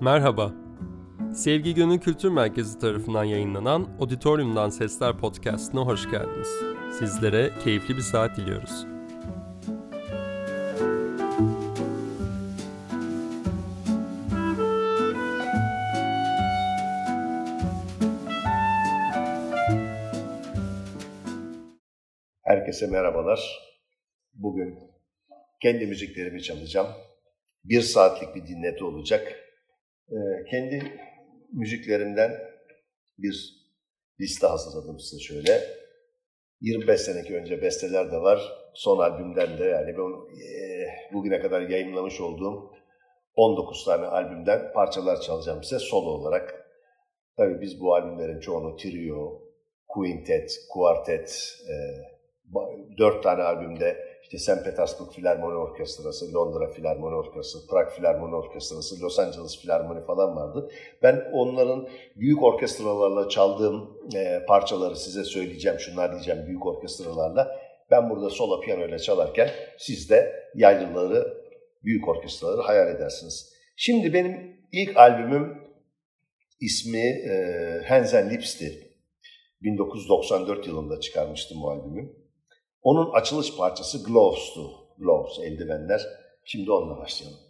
Merhaba. Sevgi Gönül Kültür Merkezi tarafından yayınlanan Auditorium'dan Sesler podcastına hoş geldiniz. Sizlere keyifli bir saat diliyoruz. Herkese merhabalar. Bugün kendi müziklerimi çalacağım. Bir saatlik bir dinleti olacak. Ee, kendi müziklerimden bir liste hazırladım size şöyle. 25 seneki önce besteler de var. Son albümden de yani ben e, bugüne kadar yayınlamış olduğum 19 tane albümden parçalar çalacağım size solo olarak. Tabii biz bu albümlerin çoğunu trio, quintet, kuartet, e, 4 tane albümde işte St. Petersburg Filarmoni Orkestrası, Londra Filarmoni Orkestrası, Prag Filarmoni Orkestrası, Los Angeles Filarmoni falan vardı. Ben onların büyük orkestralarla çaldığım e, parçaları size söyleyeceğim, şunlar diyeceğim büyük orkestralarla. Ben burada solo piyano ile çalarken siz de yaylıları, büyük orkestraları hayal edersiniz. Şimdi benim ilk albümüm ismi e, Hands and Lips'ti. 1994 yılında çıkarmıştım bu albümü. Onun açılış parçası Gloves'tu. Gloves, eldivenler. Şimdi onunla başlayalım.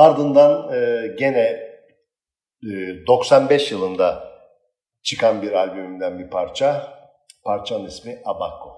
ardından e, gene e, 95 yılında çıkan bir albümümden bir parça. Parçanın ismi Abako.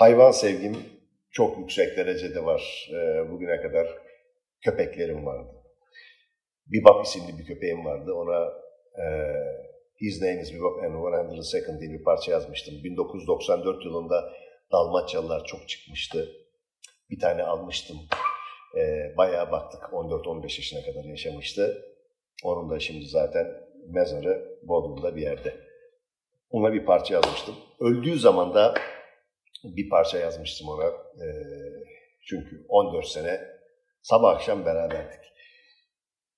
Hayvan sevgim çok yüksek derecede var. E, bugüne kadar köpeklerim vardı. Bebop isimli bir köpeğim vardı. Ona e, His Name is Bebop and 102 diye bir parça yazmıştım. 1994 yılında Dalmaçyalılar çok çıkmıştı. Bir tane almıştım. E, bayağı baktık 14-15 yaşına kadar yaşamıştı. Onun da şimdi zaten mezarı Bodrum'da bir yerde. Ona bir parça yazmıştım. Öldüğü zaman da bir parça yazmıştım ona. E, çünkü 14 sene sabah akşam beraberdik.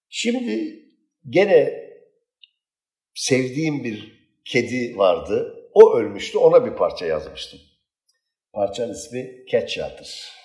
Şimdi gene sevdiğim bir kedi vardı. O ölmüştü. Ona bir parça yazmıştım. Parçanın ismi Cat Shelter.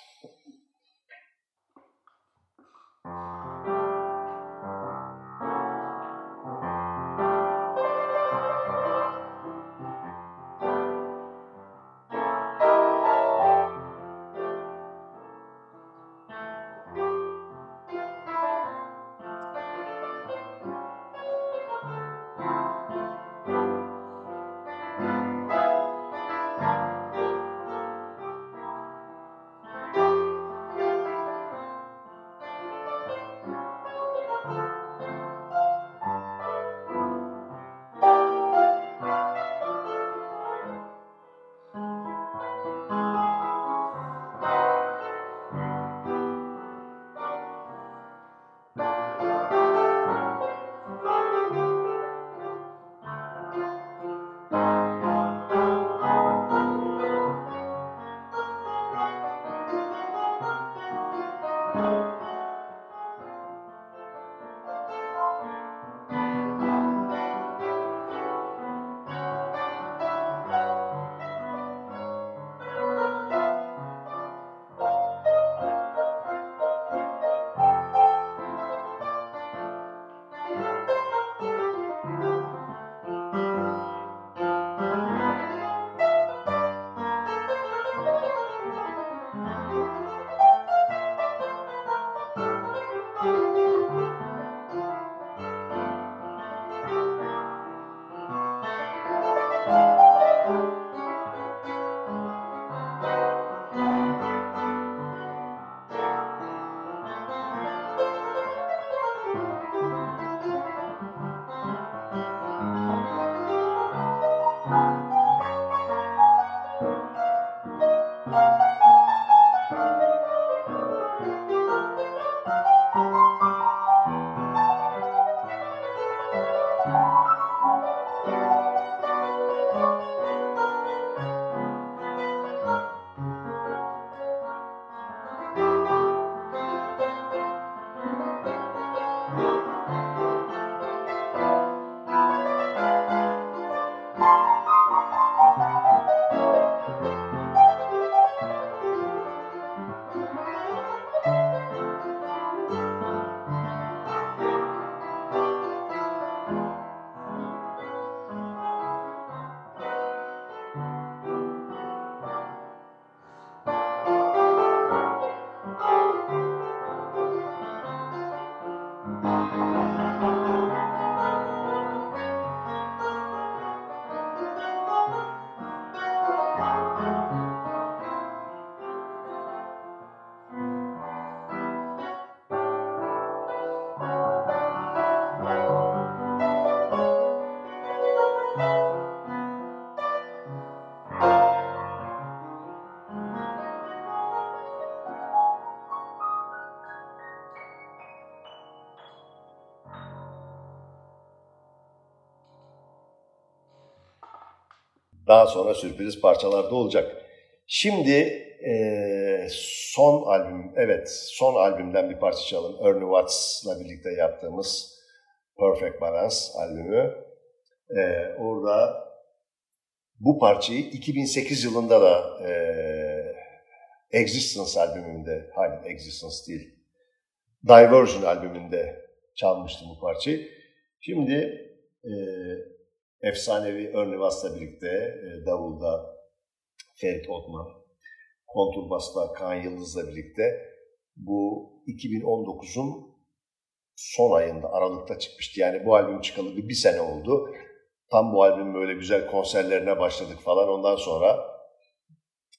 Daha sonra sürpriz parçalarda olacak. Şimdi e, son albüm, evet son albümden bir parça çalalım. Ernie Watts'la birlikte yaptığımız Perfect Balance albümü. E, orada bu parçayı 2008 yılında da e, Existence albümünde, hayır Existence değil, Diversion albümünde çalmıştım bu parçayı. Şimdi e, efsanevi Ernie Vass'la birlikte e, davulda Ferit Otman, konturbasta Kaan Yıldız'la birlikte bu 2019'un son ayında Aralık'ta çıkmıştı. Yani bu albüm çıkalı bir, bir sene oldu. Tam bu albüm böyle güzel konserlerine başladık falan. Ondan sonra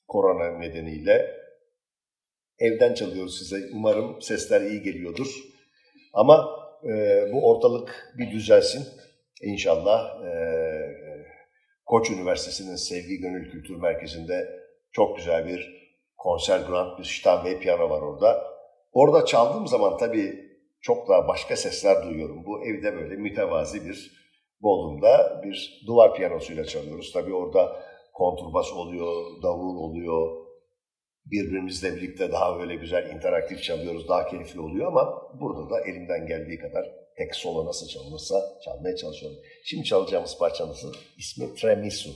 korona nedeniyle. Evden çalıyoruz size. Umarım sesler iyi geliyordur. Ama e, bu ortalık bir düzelsin. İnşallah e, Koç Üniversitesi'nin Sevgi Gönül Kültür Merkezi'nde çok güzel bir konser grant, bir ştan ve piyano var orada. Orada çaldığım zaman tabii çok daha başka sesler duyuyorum. Bu evde böyle mütevazi bir Bodrum'da bir duvar piyanosuyla çalıyoruz. Tabii orada kontrbas oluyor, davul oluyor. Birbirimizle birlikte daha böyle güzel interaktif çalıyoruz, daha keyifli oluyor ama burada da elimden geldiği kadar tek solo nasıl çalınırsa çalmaya çalışıyorum. Şimdi çalacağımız parçamızın ismi Tremisu.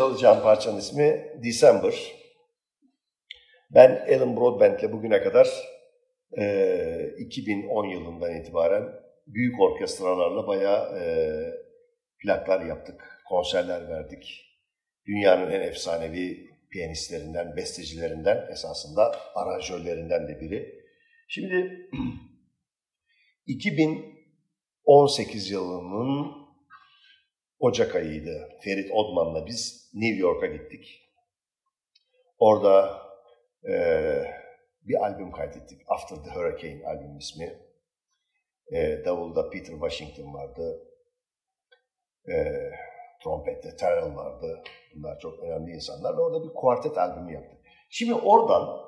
Çalacağım parçanın ismi December. Ben Alan Broadbent'le bugüne kadar e, 2010 yılından itibaren büyük orkestralarla bayağı e, plaklar yaptık, konserler verdik. Dünyanın en efsanevi piyanistlerinden, bestecilerinden, esasında aranjörlerinden de biri. Şimdi 2018 yılının Ocak ayıydı. Ferit Odman'la biz New York'a gittik. Orada e, bir albüm kaydettik. After the Hurricane albüm ismi. E, davulda Peter Washington vardı. E, trompette Terrell vardı. Bunlar çok önemli insanlar ve orada bir kuartet albümü yaptık. Şimdi oradan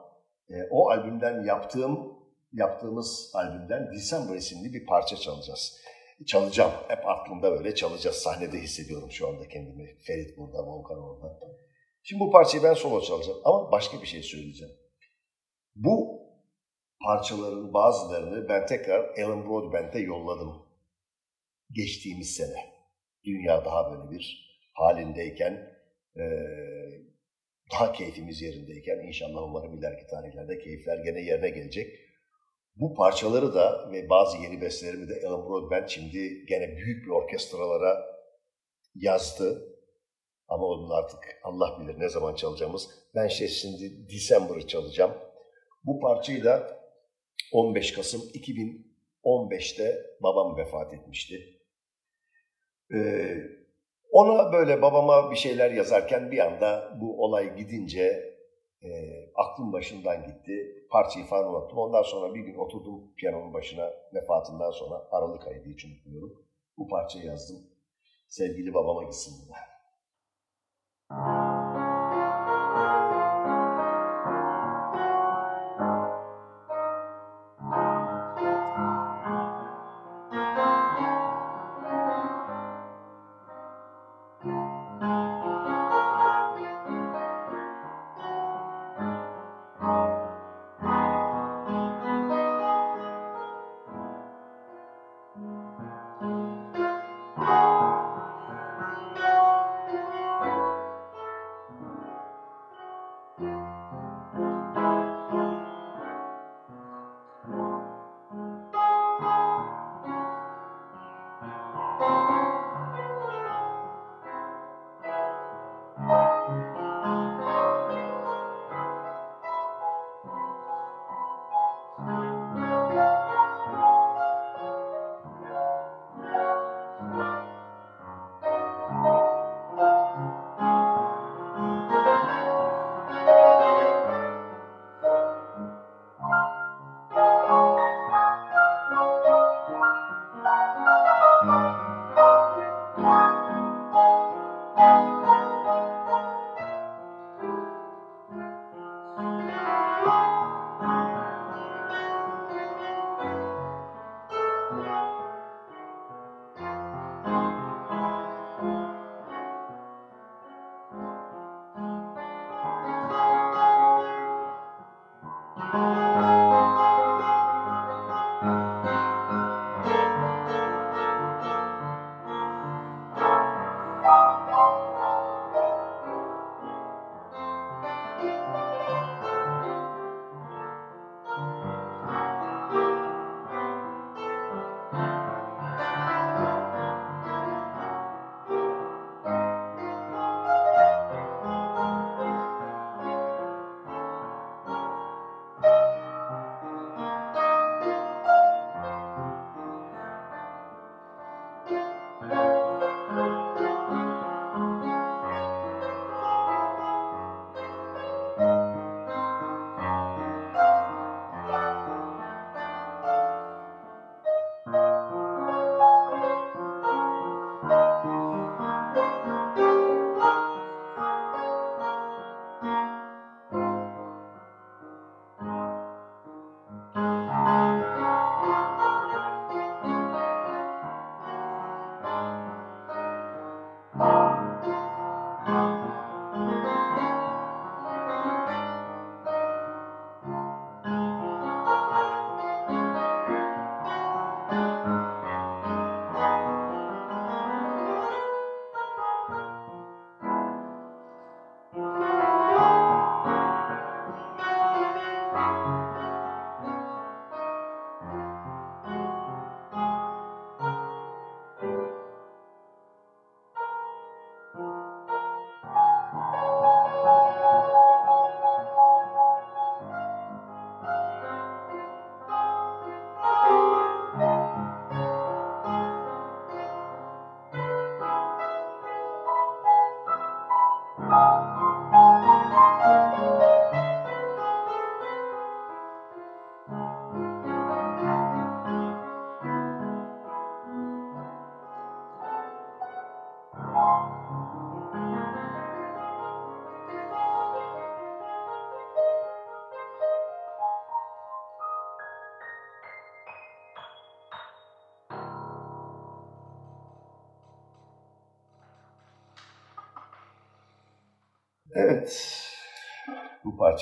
e, o albümden yaptığım yaptığımız albümden December isimli bir parça çalacağız. Çalacağım. Hep aklımda böyle çalacağız. Sahnede hissediyorum şu anda kendimi. Ferit burada, Volkan orada. Şimdi bu parçayı ben solo çalacağım ama başka bir şey söyleyeceğim. Bu parçaların bazılarını ben tekrar Alan Broadbent'e yolladım. Geçtiğimiz sene. Dünya daha böyle bir halindeyken, daha keyfimiz yerindeyken inşallah umarım ileriki tarihlerde keyifler gene yerine gelecek. Bu parçaları da ve bazı yeni bestelerimi de Alan Broadbent şimdi gene büyük bir orkestralara yazdı. Ama onun artık Allah bilir ne zaman çalacağımız. Ben şey şimdi December'ı çalacağım. Bu parçayı da 15 Kasım 2015'te babam vefat etmişti. Ee, ona böyle babama bir şeyler yazarken bir anda bu olay gidince e, aklım başından gitti. Parçayı falan unuttum. Ondan sonra bir gün oturdum piyanonun başına vefatından sonra Aralık ayı diye hiç unutmuyorum. Bu parçayı yazdım. Sevgili babama gitsin bu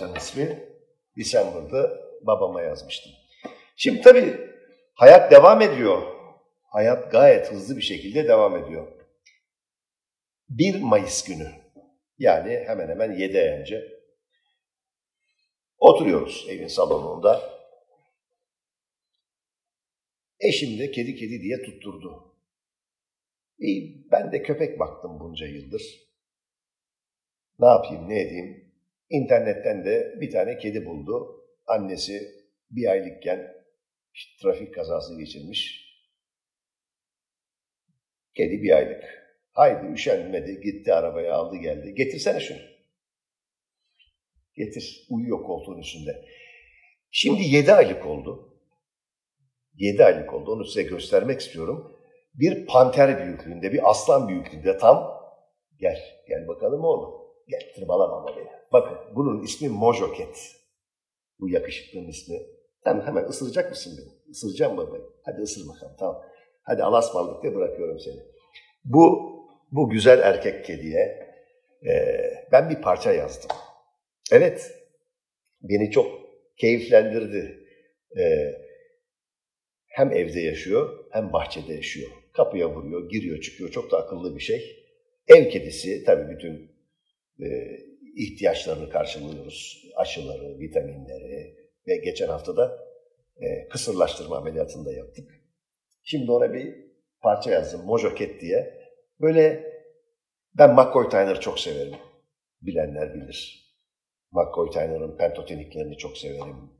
parçanın ismi December'da babama yazmıştım. Şimdi tabii hayat devam ediyor. Hayat gayet hızlı bir şekilde devam ediyor. 1 Mayıs günü yani hemen hemen 7 ay önce oturuyoruz evin salonunda. Eşim de kedi kedi diye tutturdu. İyi, ben de köpek baktım bunca yıldır. Ne yapayım, ne edeyim? İnternetten de bir tane kedi buldu. Annesi bir aylıkken trafik kazası geçirmiş. Kedi bir aylık. Haydi üşenmedi, gitti arabaya aldı geldi. Getirsene şunu. Getir, uyuyor koltuğun üstünde. Şimdi yedi aylık oldu. Yedi aylık oldu, onu size göstermek istiyorum. Bir panter büyüklüğünde, bir aslan büyüklüğünde tam. Gel, gel bakalım oğlum. Gel, tırmalama beni. Bakın, bunun ismi Mojoket. Bu yakışıklının ismi. Sen hemen ısıracak mısın beni? Isıracağım babayı. Hadi ısır bakalım, tamam. Hadi alasmallıkta bırakıyorum seni. Bu, bu güzel erkek kediye e, ben bir parça yazdım. Evet, beni çok keyiflendirdi. E, hem evde yaşıyor hem bahçede yaşıyor. Kapıya vuruyor, giriyor, çıkıyor. Çok da akıllı bir şey. Ev kedisi tabii bütün e, ihtiyaçlarını karşılıyoruz. Aşıları, vitaminleri ve geçen hafta da e, kısırlaştırma ameliyatını da yaptık. Şimdi ona bir parça yazdım, Mojoket diye. Böyle ben McCoy Tyner'ı çok severim. Bilenler bilir. McCoy Tyner'ın pentoteniklerini çok severim.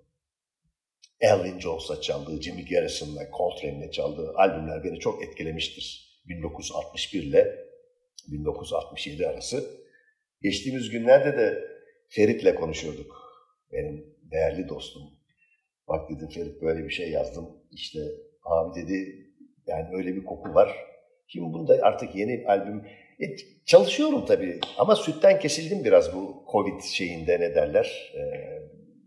Elvin Jones'la çaldığı, Jimmy Garrison'la, Coltrane'le çaldığı albümler beni çok etkilemiştir. 1961 ile 1967 arası. Geçtiğimiz günlerde de Ferit'le konuşuyorduk. Benim değerli dostum. Bak dedim Ferit böyle bir şey yazdım. İşte abi dedi yani öyle bir koku var. Şimdi bunda artık yeni albüm e, çalışıyorum tabii ama sütten kesildim biraz bu Covid şeyinde ne derler. E,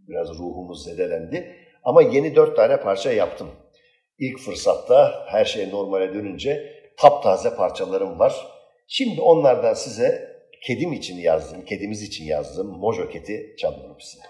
biraz ruhumuz zedelendi. Ama yeni dört tane parça yaptım. İlk fırsatta her şey normale dönünce taptaze parçalarım var. Şimdi onlardan size kedim için yazdım, kedimiz için yazdım Mojo Keti çalıyorum size.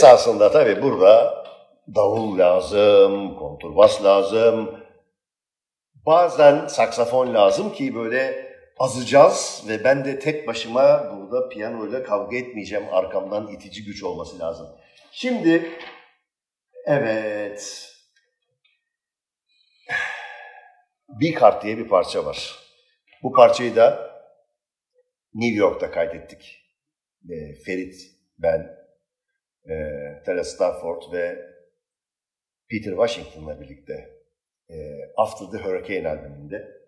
Esasında tabii burada davul lazım, konturbas lazım, bazen saksafon lazım ki böyle azacağız ve ben de tek başıma burada piyanoyla kavga etmeyeceğim. Arkamdan itici güç olması lazım. Şimdi evet bir kart diye bir parça var. Bu parçayı da New York'ta kaydettik. Ferit, ben, e, Tara Stafford ve Peter Washington'la birlikte e, After the Hurricane albümünde.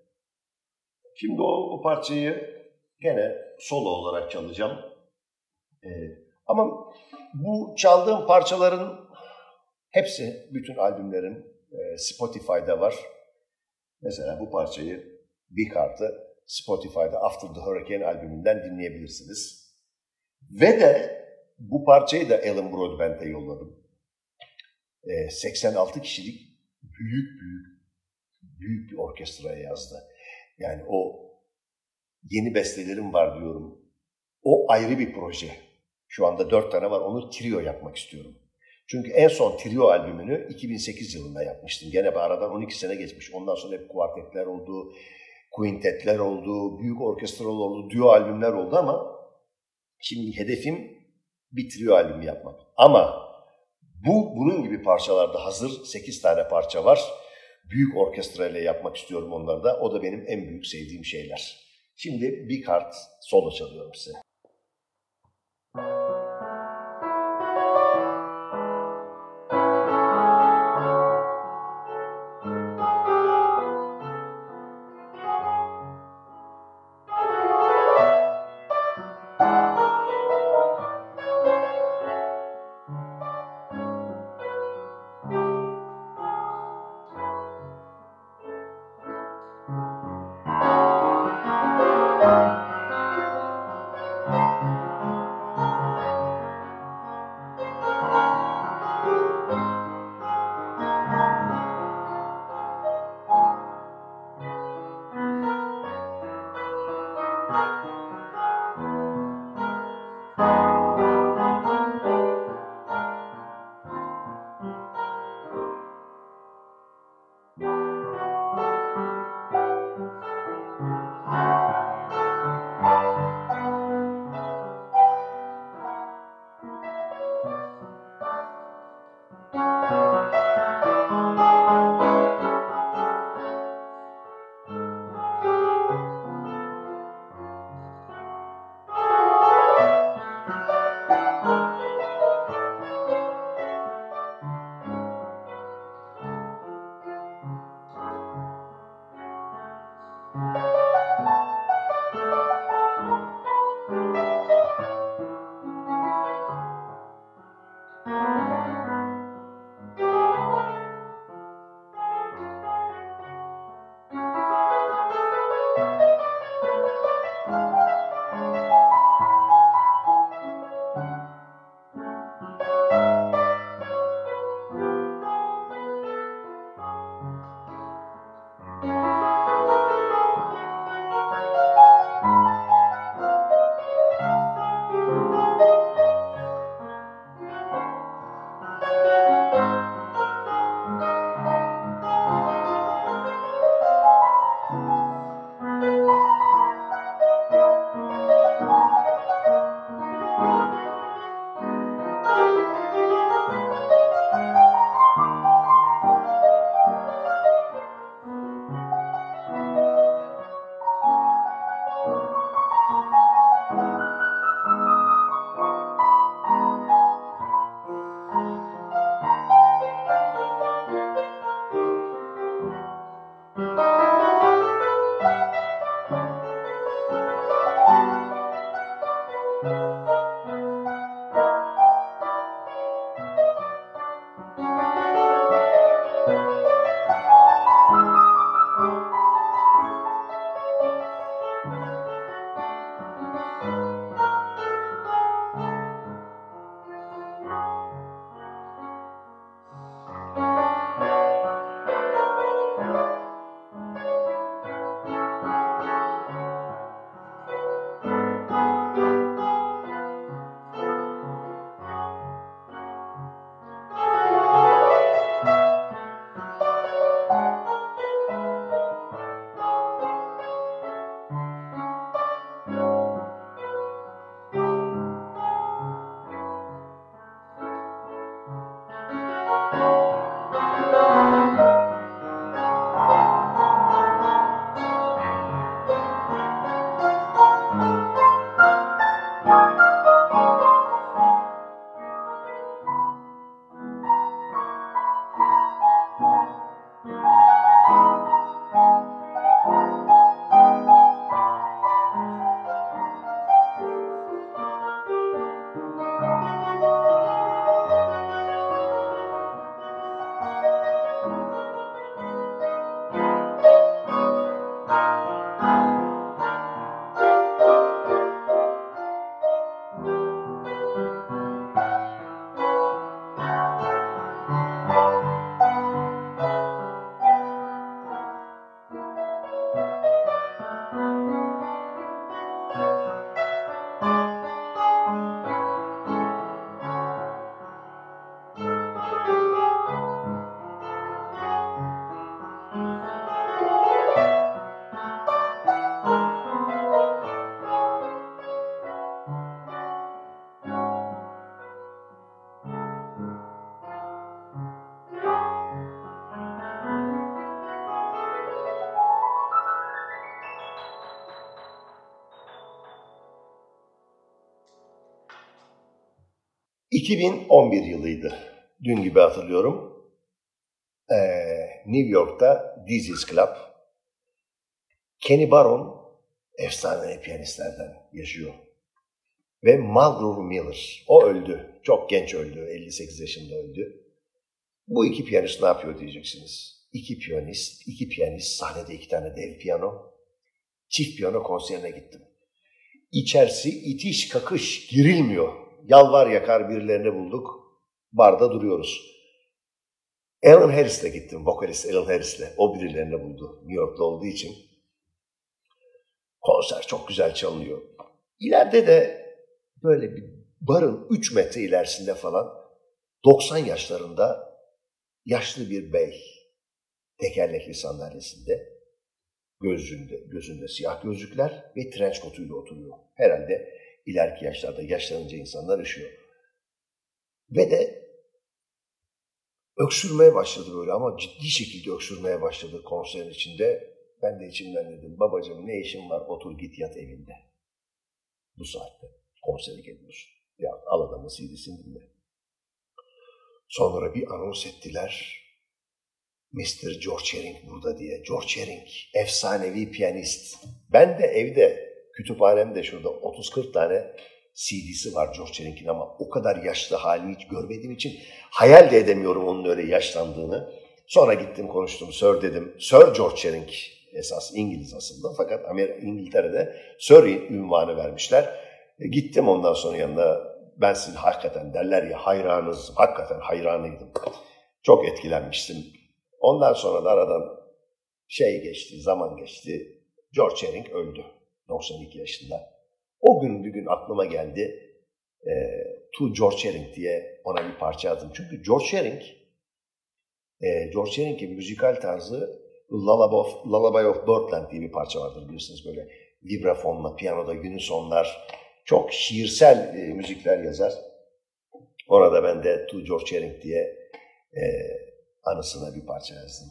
Şimdi o, o parçayı gene solo olarak çalacağım. E, ama bu çaldığım parçaların hepsi, bütün albümlerin e, Spotify'da var. Mesela bu parçayı, bir kartı Spotify'da After the Hurricane albümünden dinleyebilirsiniz. Ve de bu parçayı da Alan Broadbent'e yolladım. E, 86 kişilik büyük büyük büyük bir orkestraya yazdı. Yani o yeni bestelerim var diyorum. O ayrı bir proje. Şu anda dört tane var. Onu trio yapmak istiyorum. Çünkü en son trio albümünü 2008 yılında yapmıştım. Gene bir aradan 12 sene geçmiş. Ondan sonra hep kuartetler oldu, quintetler oldu, büyük orkestral oldu, duo albümler oldu ama şimdi hedefim bir trio albümü yapmak. Ama bu bunun gibi parçalarda hazır 8 tane parça var. Büyük orkestra ile yapmak istiyorum onları da. O da benim en büyük sevdiğim şeyler. Şimdi bir kart solo çalıyorum size. 2011 yılıydı. Dün gibi hatırlıyorum. Ee, New York'ta Dizzy's Club. Kenny Barron efsane piyanistlerden yaşıyor. Ve Mulgrew Miller. O öldü. Çok genç öldü. 58 yaşında öldü. Bu iki piyanist ne yapıyor diyeceksiniz. İki piyanist, iki piyanist, sahnede iki tane dev piyano. Çift piyano konserine gittim. İçerisi itiş kakış girilmiyor. Yalvar yakar birilerini bulduk. Barda duruyoruz. Alan Harris'le gittim. Vokalist Alan Harris'le. O birilerini buldu. New York'ta olduğu için. Konser çok güzel çalınıyor. İleride de böyle bir barın 3 metre ilerisinde falan 90 yaşlarında yaşlı bir bey tekerlekli sandalyesinde gözünde, gözünde siyah gözlükler ve trenç kotuyla oturuyor. Herhalde ileriki yaşlarda yaşlanınca insanlar üşüyor. Ve de öksürmeye başladı böyle ama ciddi şekilde öksürmeye başladı konserin içinde. Ben de içimden dedim babacığım ne işin var otur git yat evinde. Bu saatte konsere geliyorsun. Ya al adamın CD'sini dinle. Sonra bir anons ettiler. Mr. George Herring burada diye. George Herring, efsanevi piyanist. Ben de evde, kütüphanemde şurada 30-40 tane CD'si var George Herring'in ama o kadar yaşlı halini hiç görmediğim için hayal de edemiyorum onun öyle yaşlandığını. Sonra gittim konuştum, Sir dedim. Sir George Herring esas İngiliz aslında fakat Amerika, İngiltere'de Sir ünvanı vermişler. E, gittim ondan sonra yanına ben sizin hakikaten derler ya hayranınız, hakikaten hayranıydım. Çok etkilenmiştim. Ondan sonra da aradan şey geçti, zaman geçti. George Herring öldü 92 yaşında. O gün bir gün aklıma geldi e, To George Herring diye ona bir parça yazdım. Çünkü George Herring, e, George Herring'in müzikal tarzı Lullaby of, Lullaby of Birdland diye bir parça vardır biliyorsunuz böyle vibrafonla, piyanoda unisonlar, çok şiirsel e, müzikler yazar. Orada ben de To George Herring diye e, anısına bir parça yazdım.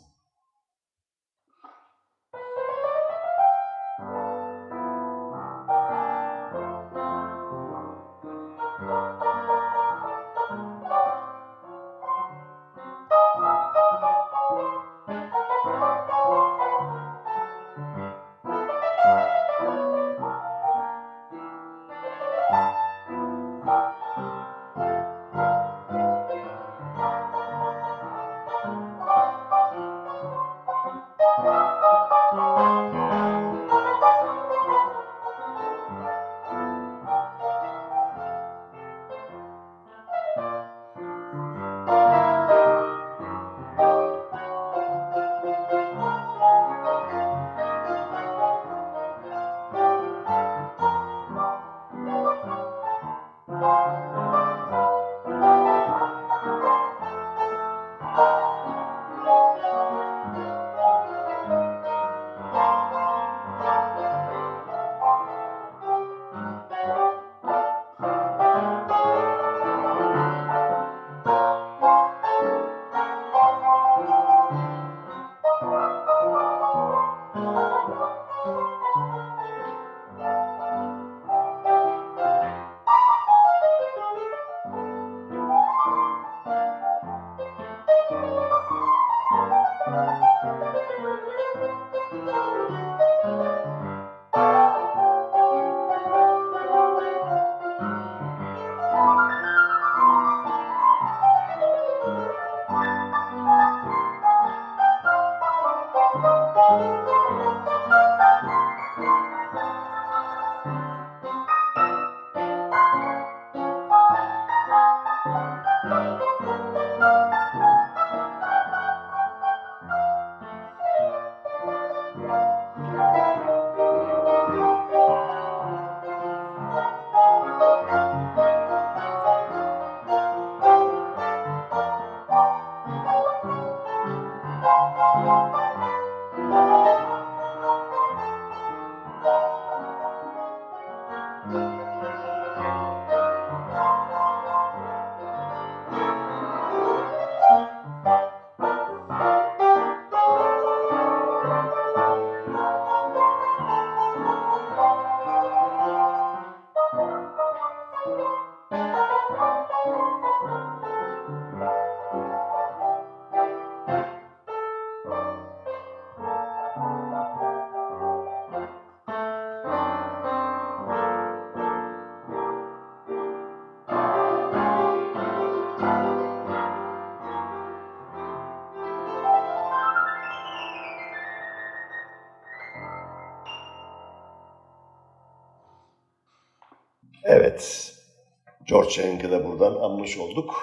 George Shering'i de buradan anmış olduk.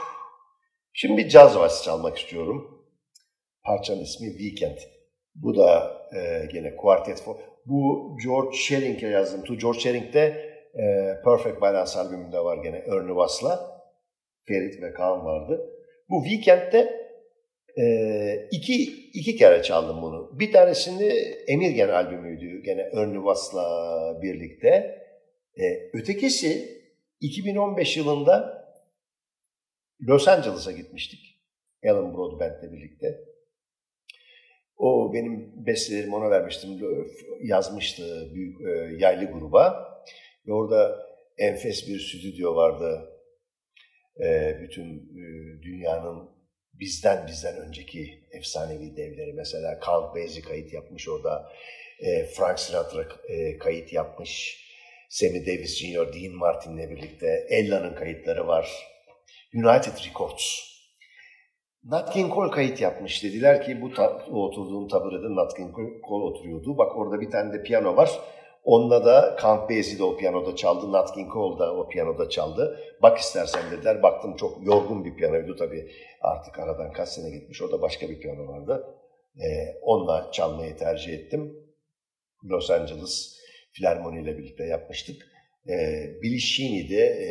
Şimdi bir caz vals çalmak istiyorum. Parçanın ismi Weekend. Bu da e, gene Quartet for. Bu George Shering'e yazdım. To George Shering'de e, Perfect Balance albümünde var gene Ernie Wass'la. Ferit ve Kaan vardı. Bu Weekend'de e, iki, iki kere çaldım bunu. Bir tanesini Emirgen albümüydü gene Ernie Wass'la birlikte. E, ötekisi 2015 yılında Los Angeles'a gitmiştik. Alan Broadbent'le birlikte. O benim bestelerimi ona vermiştim. Yazmıştı büyük e, yaylı gruba. Ve orada enfes bir stüdyo vardı. E, bütün e, dünyanın bizden bizden önceki efsanevi devleri. Mesela Count Basie kayıt yapmış orada. E, Frank Sinatra e, kayıt yapmış. Sammy Davis Jr., Dean Martin'le birlikte. Ella'nın kayıtları var. United Records. Nat King Cole kayıt yapmış. Dediler ki bu ta, oturduğum taburede Nat King Cole oturuyordu. Bak orada bir tane de piyano var. Onunla da Count Basie de o piyanoda çaldı. Nat King Cole da o piyanoda çaldı. Bak istersen dediler. Baktım çok yorgun bir piyanoydu tabii. Artık aradan kaç sene gitmiş. Orada başka bir piyano vardı. Ee, onunla çalmayı tercih ettim. Los Angeles Filarmoni ile birlikte yapmıştık. Ee, Billy de e,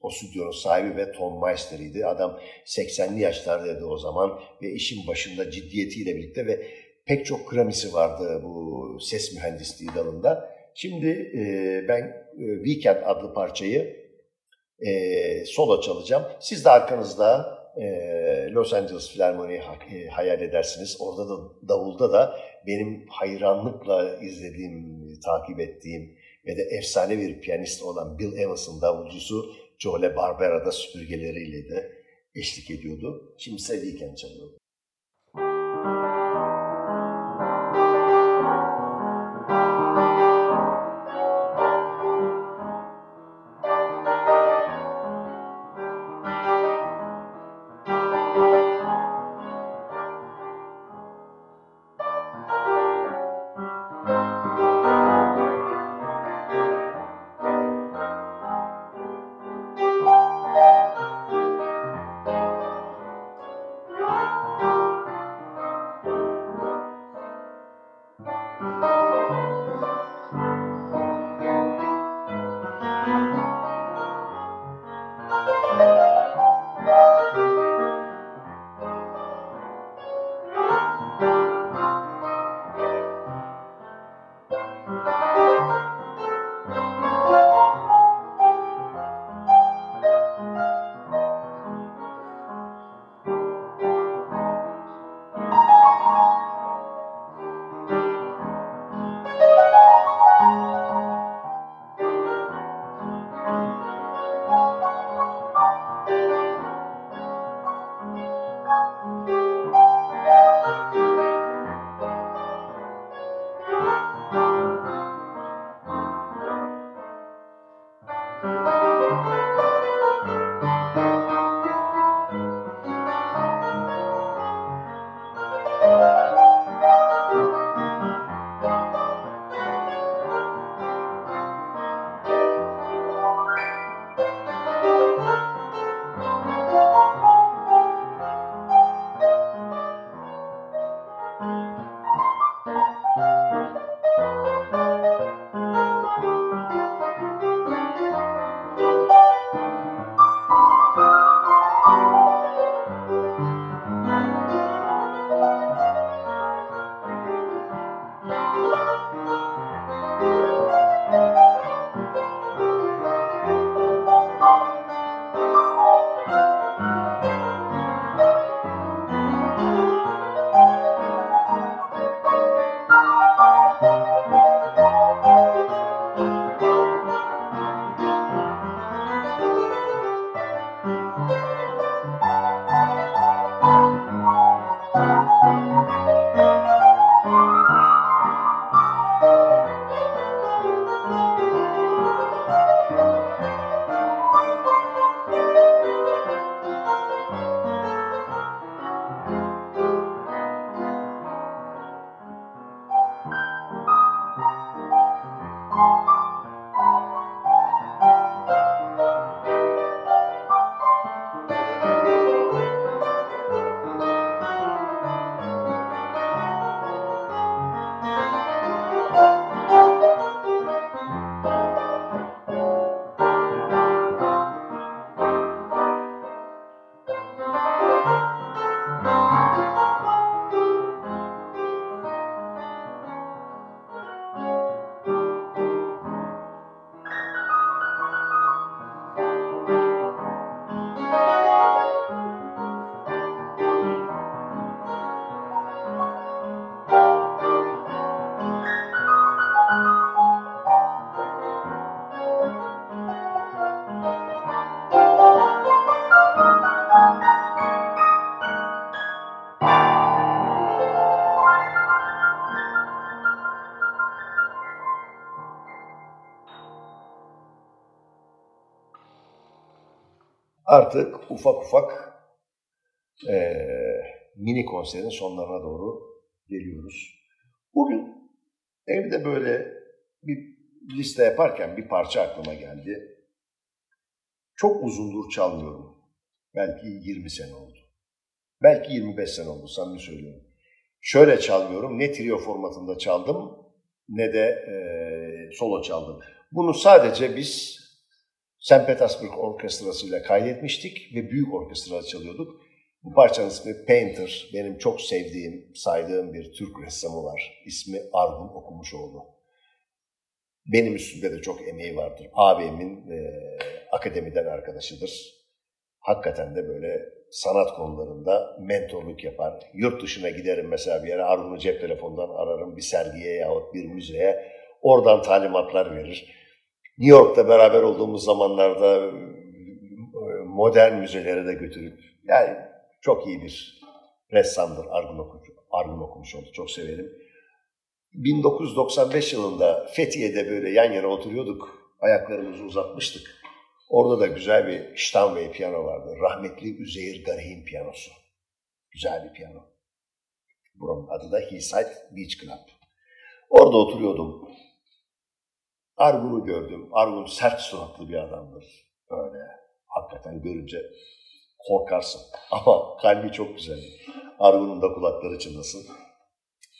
o stüdyonun sahibi ve Tom Meister'iydi. Adam 80'li yaşlardaydı o zaman ve işin başında ciddiyetiyle birlikte ve pek çok Grammy'si vardı bu ses mühendisliği dalında. Şimdi e, ben e, Weekend adlı parçayı e, solo çalacağım. Siz de arkanızda e, Los Angeles Filarmoni'yi e, hayal edersiniz. Orada da davulda da benim hayranlıkla izlediğim, takip ettiğim ve de efsane bir piyanist olan Bill Evans'ın davulcusu Joe Barbera'da süpürgeleriyle de eşlik ediyordu. Şimdi sevdiyken çalıyor. Artık ufak ufak e, mini konserin sonlarına doğru geliyoruz. Bugün evde böyle bir liste yaparken bir parça aklıma geldi. Çok uzundur çalmıyorum. Belki 20 sene oldu. Belki 25 sene oldu samimi söylüyorum. Şöyle çalmıyorum. Ne trio formatında çaldım ne de e, solo çaldım. Bunu sadece biz St. Petersburg Orkestrası ile kaydetmiştik ve büyük orkestra çalıyorduk. Bu parçanın ismi Painter. Benim çok sevdiğim, saydığım bir Türk ressamı var. İsmi Argun Okumuşoğlu. Benim üstünde de çok emeği vardır. Abimin e, akademiden arkadaşıdır. Hakikaten de böyle sanat konularında mentorluk yapar. Yurt dışına giderim mesela bir yere Argun'u cep telefonundan ararım bir sergiye yahut bir müzeye. Oradan talimatlar verir. New York'ta beraber olduğumuz zamanlarda e, modern müzelere de götürüp yani çok iyi bir ressamdır Argun, okumuş, Argun okumuş oldu. Çok severim. 1995 yılında Fethiye'de böyle yan yana oturuyorduk. Ayaklarımızı uzatmıştık. Orada da güzel bir Steinway piyano vardı. Rahmetli Üzeyir Garih'in piyanosu. Güzel bir piyano. Buranın adı da Hillside Beach Club. Orada oturuyordum. Argun'u gördüm. Argun sert suratlı bir adamdır. Böyle hakikaten görünce korkarsın. Ama kalbi çok güzel. Argun'un da kulakları çınlasın.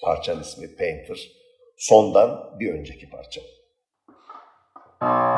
Parçanın ismi Painter. Sondan bir önceki parça. Evet.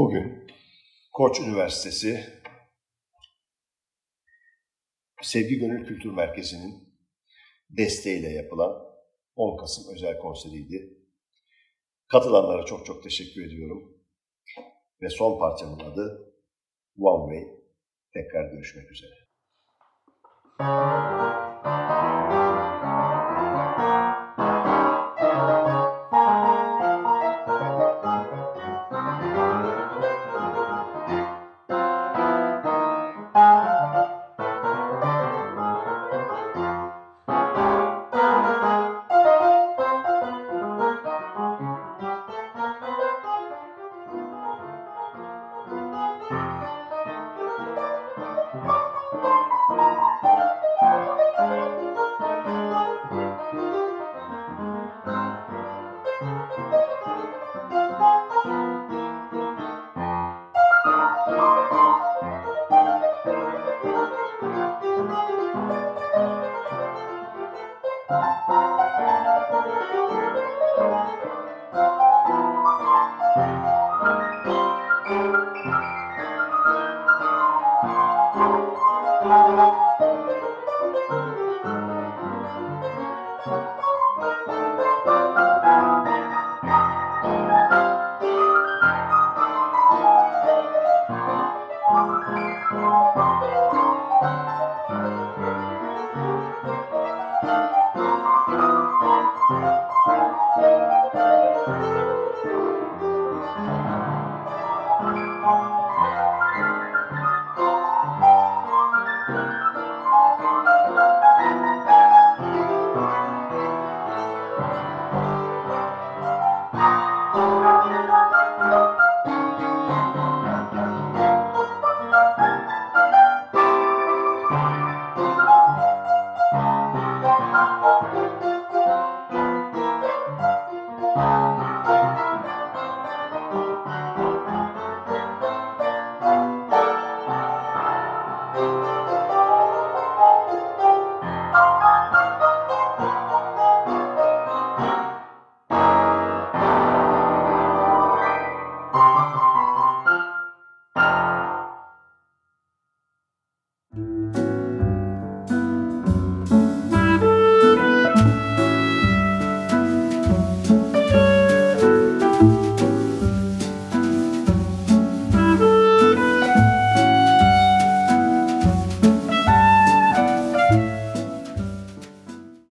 Bugün Koç Üniversitesi Sevgi Gönül Kültür Merkezi'nin desteğiyle yapılan 10 Kasım özel konseriydi. Katılanlara çok çok teşekkür ediyorum. Ve son parçamın adı One Way. Tekrar görüşmek üzere. Thank you.